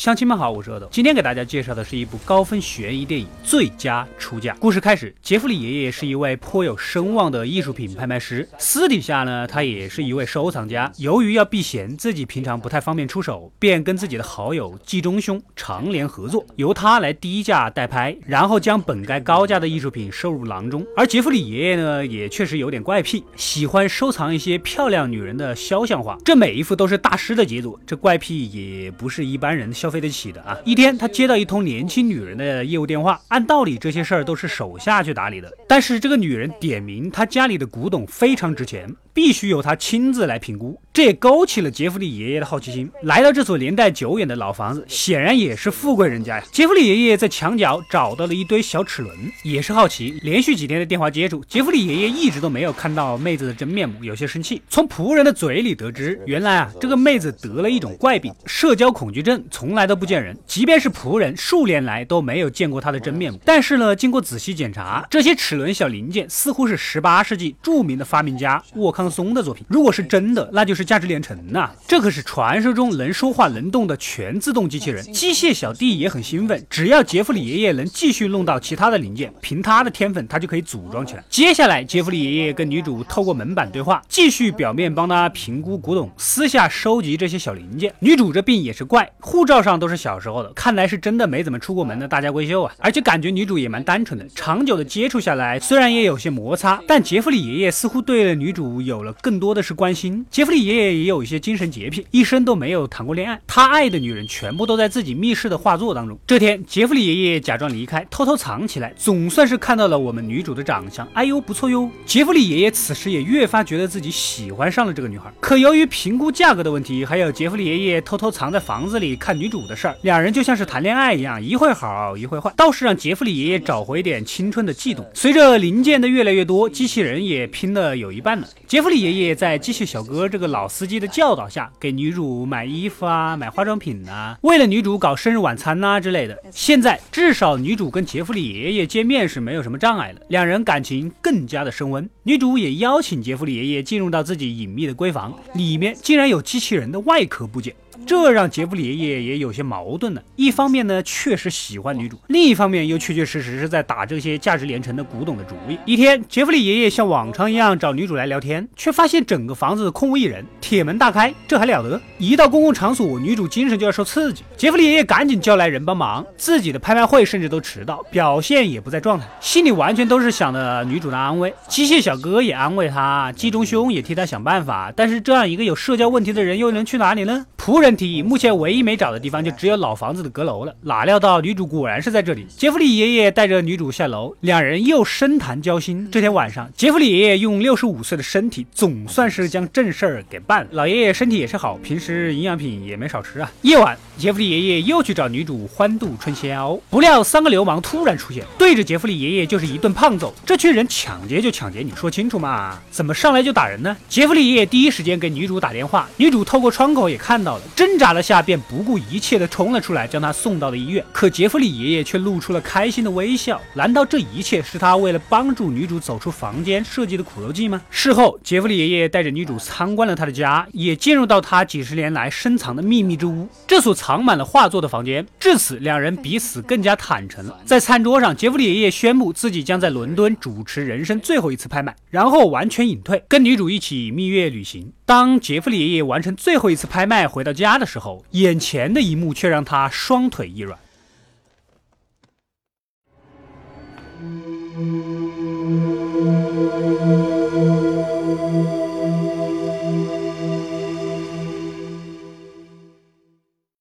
乡亲们好，我是阿斗，今天给大家介绍的是一部高分悬疑电影《最佳出价》。故事开始，杰弗里爷爷是一位颇有声望的艺术品拍卖师，私底下呢，他也是一位收藏家。由于要避嫌，自己平常不太方便出手，便跟自己的好友季中兄常联合作，由他来低价代拍，然后将本该高价的艺术品收入囊中。而杰弗里爷爷呢，也确实有点怪癖，喜欢收藏一些漂亮女人的肖像画，这每一幅都是大师的杰作。这怪癖也不是一般人肖消。费得起的啊！一天，他接到一通年轻女人的业务电话。按道理，这些事儿都是手下去打理的。但是这个女人点名，她家里的古董非常值钱。必须由他亲自来评估，这也勾起了杰弗里爷爷的好奇心。来到这所年代久远的老房子，显然也是富贵人家呀。杰弗里爷爷在墙角找到了一堆小齿轮，也是好奇。连续几天的电话接触，杰弗里爷爷一直都没有看到妹子的真面目，有些生气。从仆人的嘴里得知，原来啊，这个妹子得了一种怪病——社交恐惧症，从来都不见人。即便是仆人，数年来都没有见过她的真面目。但是呢，经过仔细检查，这些齿轮小零件似乎是18世纪著名的发明家沃康。松的作品，如果是真的，那就是价值连城呐！这可是传说中能说话能动的全自动机器人。机械小弟也很兴奋，只要杰弗里爷爷能继续弄到其他的零件，凭他的天分，他就可以组装起来。接下来，杰弗里爷爷跟女主透过门板对话，继续表面帮他评估古董，私下收集这些小零件。女主这病也是怪，护照上都是小时候的，看来是真的没怎么出过门的大家闺秀啊！而且感觉女主也蛮单纯的，长久的接触下来，虽然也有些摩擦，但杰弗里爷爷似乎对女主有。有了更多的是关心。杰弗里爷爷也有一些精神洁癖，一生都没有谈过恋爱。他爱的女人全部都在自己密室的画作当中。这天，杰弗里爷爷假装离开，偷偷藏起来，总算是看到了我们女主的长相。哎呦，不错哟！杰弗里爷爷此时也越发觉得自己喜欢上了这个女孩。可由于评估价格的问题，还有杰弗里爷爷偷偷藏在房子里看女主的事儿，两人就像是谈恋爱一样，一会好一会坏，倒是让杰弗里爷爷找回一点青春的悸动。随着零件的越来越多，机器人也拼了有一半了。杰弗里爷爷在机械小哥这个老司机的教导下，给女主买衣服啊，买化妆品呐，为了女主搞生日晚餐呐之类的。现在至少女主跟杰弗里爷爷见面是没有什么障碍了，两人感情更加的升温。女主也邀请杰弗里爷爷进入到自己隐秘的闺房，里面竟然有机器人的外壳部件。这让杰弗里爷爷也有些矛盾了。一方面呢，确实喜欢女主；另一方面又确确实实是在打这些价值连城的古董的主意。一天，杰弗里爷爷像往常一样找女主来聊天，却发现整个房子空无一人，铁门大开，这还了得？一到公共场所，女主精神就要受刺激。杰弗里爷爷赶紧叫来人帮忙，自己的拍卖会甚至都迟到，表现也不在状态，心里完全都是想着女主的安危。机械小哥也安慰他，季中兄也替他想办法，但是这样一个有社交问题的人又能去哪里呢？仆人问题，目前唯一没找的地方就只有老房子的阁楼了。哪料到女主果然是在这里。杰弗里爷爷带着女主下楼，两人又深谈交心。这天晚上，杰弗里爷爷用六十五岁的身体，总算是将正事儿给办了。老爷爷身体也是好，平时营养品也没少吃啊。夜晚，杰弗里爷爷又去找女主欢度春宵，不料三个流氓突然出现，对着杰弗里爷爷就是一顿胖揍。这群人抢劫就抢劫，你说清楚嘛？怎么上来就打人呢？杰弗里爷爷第一时间给女主打电话，女主透过窗口也看到了。挣扎了下，便不顾一切的冲了出来，将他送到了医院。可杰弗里爷爷却露出了开心的微笑。难道这一切是他为了帮助女主走出房间设计的苦肉计吗？事后，杰弗里爷爷带着女主参观了他的家，也进入到他几十年来深藏的秘密之屋——这所藏满了画作的房间。至此，两人彼此更加坦诚了。在餐桌上，杰弗里爷爷宣布自己将在伦敦主持人生最后一次拍卖，然后完全隐退，跟女主一起蜜月旅行。当杰弗里爷爷完成最后一次拍卖回到家的时候，眼前的一幕却让他双腿一软。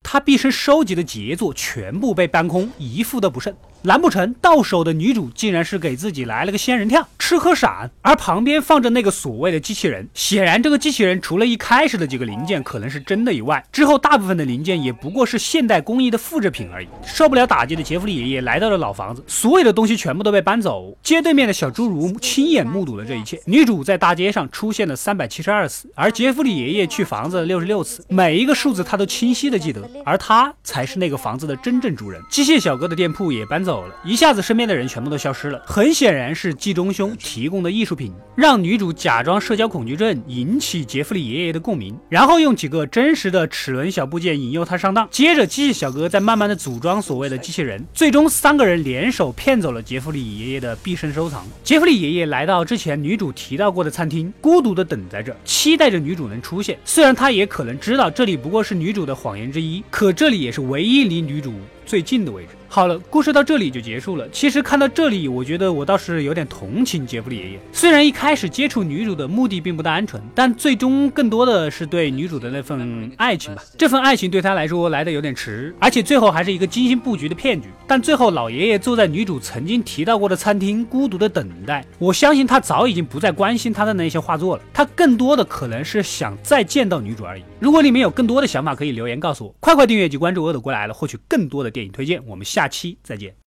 他毕生收集的杰作全部被搬空，一副都不剩。难不成到手的女主竟然是给自己来了个仙人跳，吃喝闪？而旁边放着那个所谓的机器人，显然这个机器人除了一开始的几个零件可能是真的以外，之后大部分的零件也不过是现代工艺的复制品而已。受不了打击的杰弗里爷爷来到了老房子，所有的东西全部都被搬走。街对面的小侏儒亲眼目睹了这一切。女主在大街上出现了三百七十二次，而杰弗里爷爷去房子六十六次，每一个数字他都清晰的记得。而他才是那个房子的真正主人。机械小哥的店铺也搬走。走了，一下子身边的人全部都消失了。很显然是季中兄提供的艺术品，让女主假装社交恐惧症，引起杰弗里爷爷的共鸣，然后用几个真实的齿轮小部件引诱他上当。接着机器小哥再慢慢的组装所谓的机器人，最终三个人联手骗走了杰弗里爷爷的毕生收藏。杰弗里爷爷来到之前女主提到过的餐厅，孤独的等在这，期待着女主能出现。虽然他也可能知道这里不过是女主的谎言之一，可这里也是唯一离女主最近的位置。好了，故事到这里就结束了。其实看到这里，我觉得我倒是有点同情杰弗里爷爷。虽然一开始接触女主的目的并不单纯，但最终更多的是对女主的那份爱情吧。这份爱情对他来说来的有点迟，而且最后还是一个精心布局的骗局。但最后老爷爷坐在女主曾经提到过的餐厅，孤独的等待。我相信他早已经不再关心他的那些画作了，他更多的可能是想再见到女主而已。如果你们有更多的想法，可以留言告诉我。快快订阅及关注《恶的过来了》，获取更多的电电影推荐。我们下。期再见。